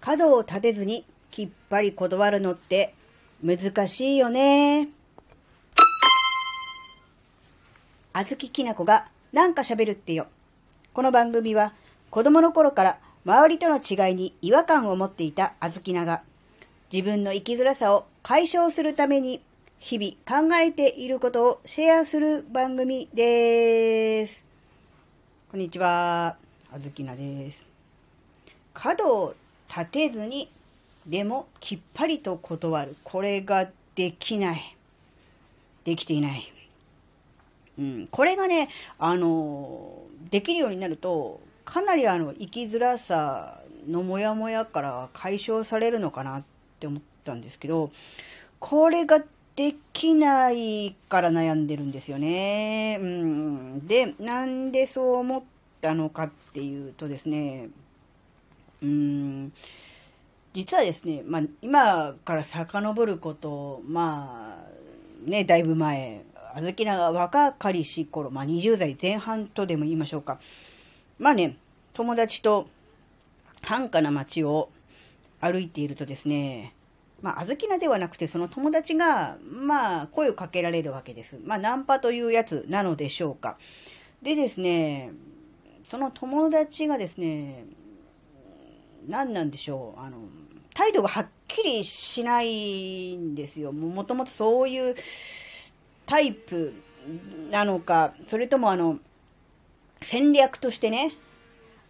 角を立てずにきっぱり断るのって難しいよね。あずききなこがなんか喋るってよ。この番組は子供の頃から周りとの違いに違和感を持っていたあずきなが自分の生きづらさを解消するために日々考えていることをシェアする番組です。こんにちは。あずきなです。角を立てずに、でもきっぱりと断る。これができない。できていない。うん、これがね、あの、できるようになると、かなりあの、生きづらさのモヤモヤから解消されるのかなって思ったんですけど、これができないから悩んでるんですよね。うん。で、なんでそう思ったのかっていうとですね、うん、実はですね、まあ、今から遡ること、まあ、ね、だいぶ前、あずきなが若かりし頃、まあ、20代前半とでも言いましょうか。まあね、友達と繁華な街を歩いているとですね、まあ、あずきなではなくて、その友達が、まあ、声をかけられるわけです。まあ、ナンパというやつなのでしょうか。でですね、その友達がですね、何なんでしょう、あの、態度がはっきりしないんですよ。もともとそういうタイプなのか、それともあの、戦略としてね、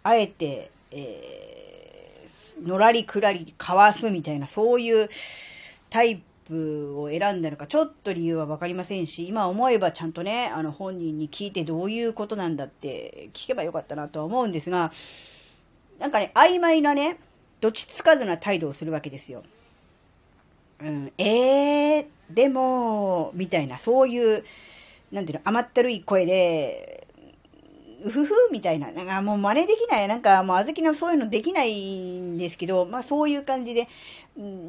あえて、えー、のらりくらりかわすみたいな、そういうタイプを選んだのか、ちょっと理由はわかりませんし、今思えばちゃんとね、あの本人に聞いてどういうことなんだって聞けばよかったなとは思うんですが、なんかね、曖昧なね、どっちつかずな態度をするわけですよ。うん、えー、でも、みたいな、そういう、なんていうの、甘ったるい声で、うふふみたいな、なんかもう真似できない、なんかもうあずきのそういうのできないんですけど、まあそういう感じで、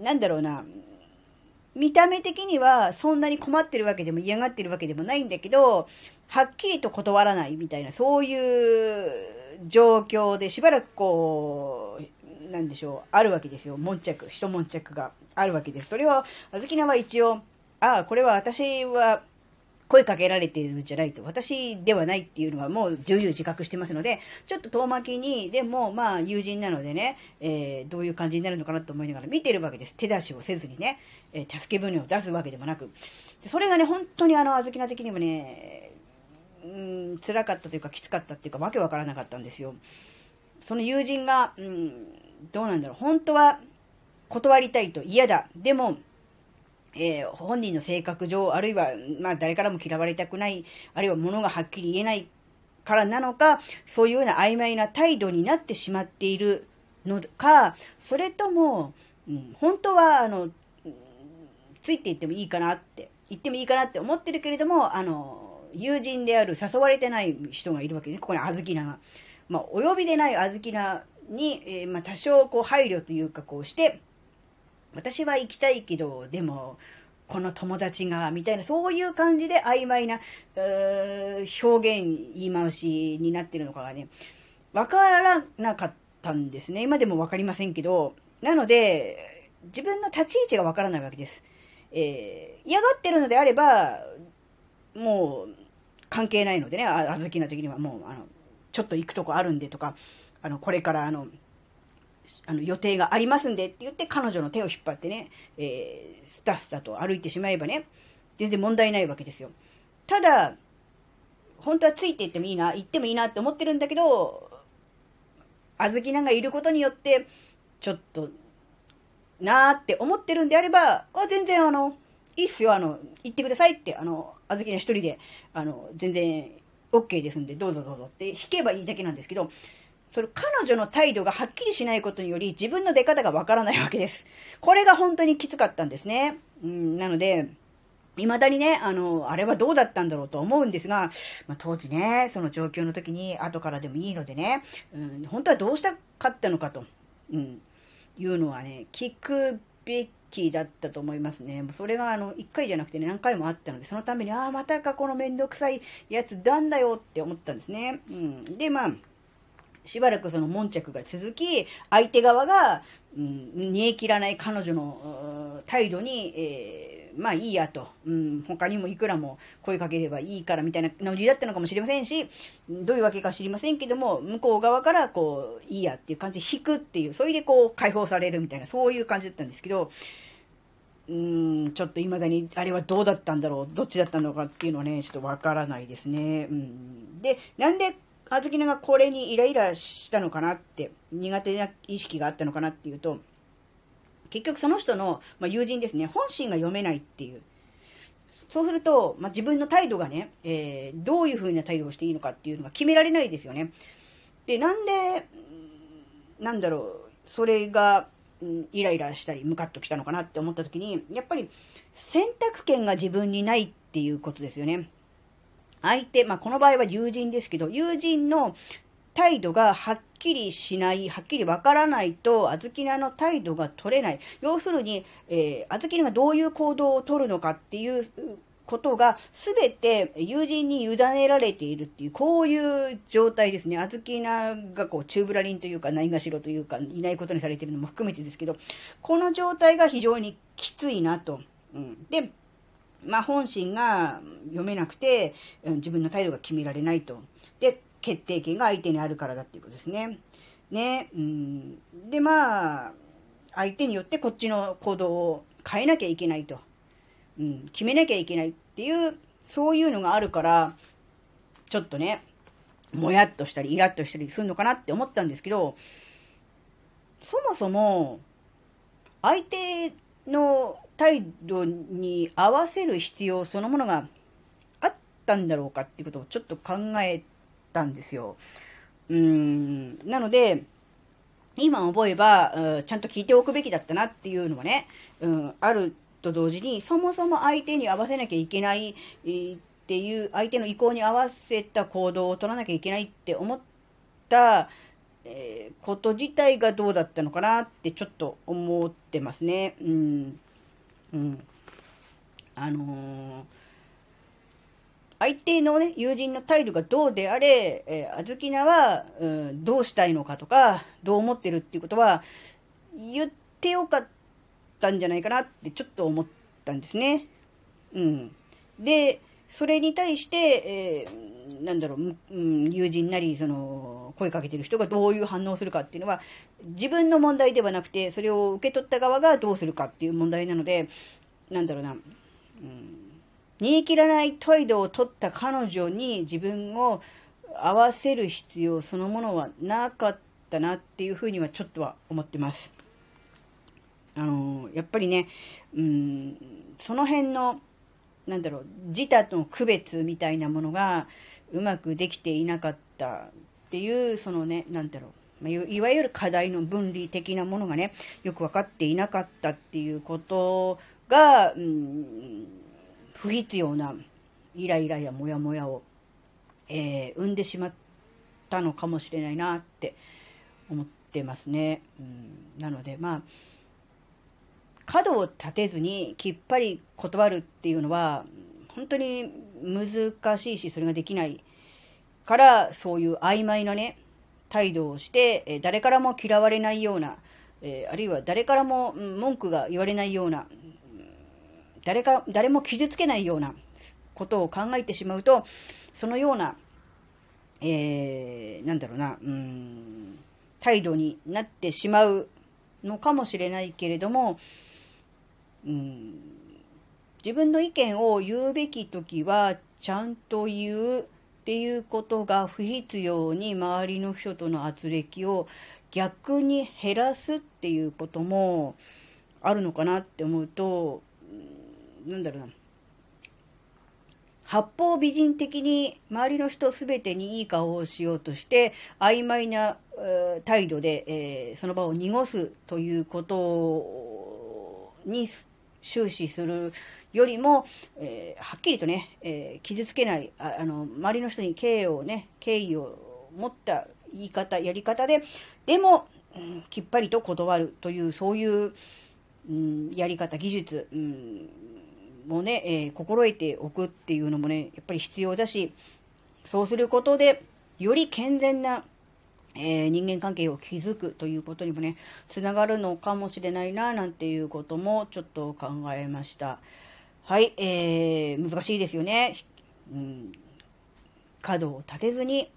なんだろうな、見た目的にはそんなに困ってるわけでも嫌がってるわけでもないんだけど、はっきりと断らないみたいな、そういう状況でしばらくこう、なんでしょう、あるわけですよ。悶着、一悶着があるわけです。それは、あずきなは一応、ああ、これは私は声かけられているんじゃないと。私ではないっていうのはもう重々自覚してますので、ちょっと遠巻きに、でもまあ友人なのでね、えー、どういう感じになるのかなと思いながら見てるわけです。手出しをせずにね、えー、助け舟を出すわけでもなく。それがね、本当にあの、あずきな的にもね、うん、辛かったというかきつかったっていうかわけわからなかったんですよ。その友人が、うん、どうなんだろう。本当は断りたいと嫌だ。でも、えー、本人の性格上、あるいは、まあ、誰からも嫌われたくない、あるいは物がはっきり言えないからなのか、そういうような曖昧な態度になってしまっているのか、それとも、うん、本当は、あの、ついていってもいいかなって、言ってもいいかなって思ってるけれども、あの、友人である誘われてない人がいるわけです。ここにあずきなが。まあ、お呼びでないあずきなに、えー、まあ、多少こう配慮というかこうして、私は行きたいけど、でも、この友達が、みたいな、そういう感じで曖昧な、表現、言い回しになってるのかがね、わからなかったんですね。今でもわかりませんけど、なので、自分の立ち位置がわからないわけです。えー、嫌がってるのであれば、もう、関係ないのでね、あ、ずきな時にはもう、あの、ちょっと行くとこあるんでとか、あの、これからあの、あの予定がありますんでって言って彼女の手を引っ張ってね、えー、スタスタと歩いてしまえばね、全然問題ないわけですよ。ただ、本当はついていってもいいな、行ってもいいなって思ってるんだけど、あずきながいることによって、ちょっと、なーって思ってるんであれば、あ、全然あの、いいっすよ、あの、行ってくださいって、あの、あずきな一人で、あの、全然 OK ですんで、どうぞどうぞって引けばいいだけなんですけど、それ彼女の態度がはっきりしないことにより自分の出方がわからないわけです。これが本当にきつかったんですね。うん、なので、未だにね、あの、あれはどうだったんだろうと思うんですが、まあ、当時ね、その状況の時に後からでもいいのでね、うん、本当はどうしたかったのかと、うん、いうのはね、聞くべきキーだったと思いますね。もうそれがあの、一回じゃなくてね、何回もあったので、そのために、ああ、またかこのめんどくさいやつなんだよって思ったんですね。うん。で、まあ、しばらくその悶着が続き、相手側が、うん、煮え切らない彼女の態度に、えー、まあいいやと、うん、他にもいくらも声かければいいからみたいなノリだったのかもしれませんし、どういうわけか知りませんけども、向こう側からこう、いいやっていう感じで引くっていう、それでこう解放されるみたいな、そういう感じだったんですけど、うん、ちょっと未だにあれはどうだったんだろう、どっちだったのかっていうのはね、ちょっとわからないですね。うん、で、なんであずきながこれにイライラしたのかなって、苦手な意識があったのかなっていうと、結局その人の、まあ、友人ですね、本心が読めないっていう。そうすると、まあ、自分の態度がね、えー、どういう風な態度をしていいのかっていうのが決められないですよね。で、なんで、なんだろう、それが、イライラしたり、ムカッときたのかなって思った時に、やっぱり選択権が自分にないっていうことですよね。相手、まあ、この場合は友人ですけど、友人の態度がはっきりしない、はっきりわからないと、あずきなの態度が取れない。要するに、えー、あずきながどういう行動を取るのかっていうことが、すべて友人に委ねられているっていう、こういう状態ですね。あずきながこう、チューブラリンというか、ないがしろというか、いないことにされているのも含めてですけど、この状態が非常にきついなと。うん、で、まあ、本心が読めなくて、自分の態度が決められないと。で、決定権が相手にあるからだっていうことですね。ね、うん。で、まあ、相手によってこっちの行動を変えなきゃいけないと。うん、決めなきゃいけないっていう、そういうのがあるから、ちょっとね、もやっとしたり、イラッとしたりするのかなって思ったんですけど、そもそも、相手の態度に合わせる必要そのものがあったんだろうかっていうことをちょっと考えたんですよ。うん。なので、今思えば、ちゃんと聞いておくべきだったなっていうのがね、うん、あると同時に、そもそも相手に合わせなきゃいけない、っていう、相手の意向に合わせた行動を取らなきゃいけないって思った、えー、こと自体がどうだったのかなってちょっと思ってますね。うん。うん。あのー、相手のね、友人の態度がどうであれ、えー、あずきなは、うん、どうしたいのかとか、どう思ってるっていうことは、言ってよかったんじゃないかなってちょっと思ったんですね。うん。で、それに対して、えー、なんだろう、うん、友人なり、その、声かけてる人がどういう反応するかっていうのは、自分の問題ではなくて、それを受け取った側がどうするかっていう問題なので、なんだろうな、うん、煮え切らない態度を取った彼女に自分を合わせる必要そのものはなかったなっていうふうにはちょっとは思ってます。あのやっぱりね、うん、その辺の、なんだろう、自他との区別みたいなものがうまくできていなかったっていう、そのね、なんだろう、いわゆる課題の分離的なものがね、よく分かっていなかったっていうことが、うん、不必要なイライラやモヤモヤを、えー、生んでしまったのかもしれないなって思ってますね。うん、なので、まあ、角を立てずにきっぱり断るっていうのは、本当に難しいし、それができないから、そういう曖昧なね、態度をして、誰からも嫌われないような、あるいは誰からも文句が言われないような、誰か、誰も傷つけないようなことを考えてしまうと、そのような、えー、なんだろうな、うん、態度になってしまうのかもしれないけれども、うん、自分の意見を言うべき時はちゃんと言うっていうことが不必要に周りの人との圧力を逆に減らすっていうこともあるのかなって思うと、なんだろうな。八方美人的に周りの人すべてにいい顔をしようとして、曖昧な、態度で、えー、その場を濁すということに終始するよりも、えー、はっきりとね、えー、傷つけないあ、あの、周りの人に敬意をね、敬意を持った言い方、やり方で、でも、うん、きっぱりと断るという、そういう、うん、やり方、技術、うん、もね、えー、心得ておくっていうのもね、やっぱり必要だし、そうすることで、より健全なえー、人間関係を築くということにもね、つながるのかもしれないな、なんていうこともちょっと考えました。はい、えー、難しいですよね。うん、角を立てずに、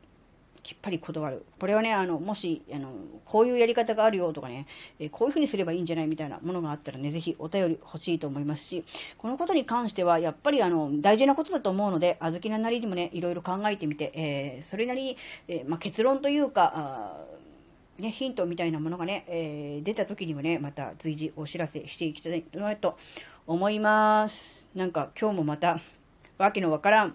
きっぱり断る。これはね、あの、もし、あの、こういうやり方があるよとかね、えこういうふうにすればいいんじゃないみたいなものがあったらね、ぜひお便り欲しいと思いますし、このことに関しては、やっぱりあの、大事なことだと思うので、あずきななりにもね、いろいろ考えてみて、えー、それなりに、えー、まあ、結論というか、ね、ヒントみたいなものがね、えー、出た時にはね、また随時お知らせしていきたいなと思います。なんか今日もまた、わけのわからん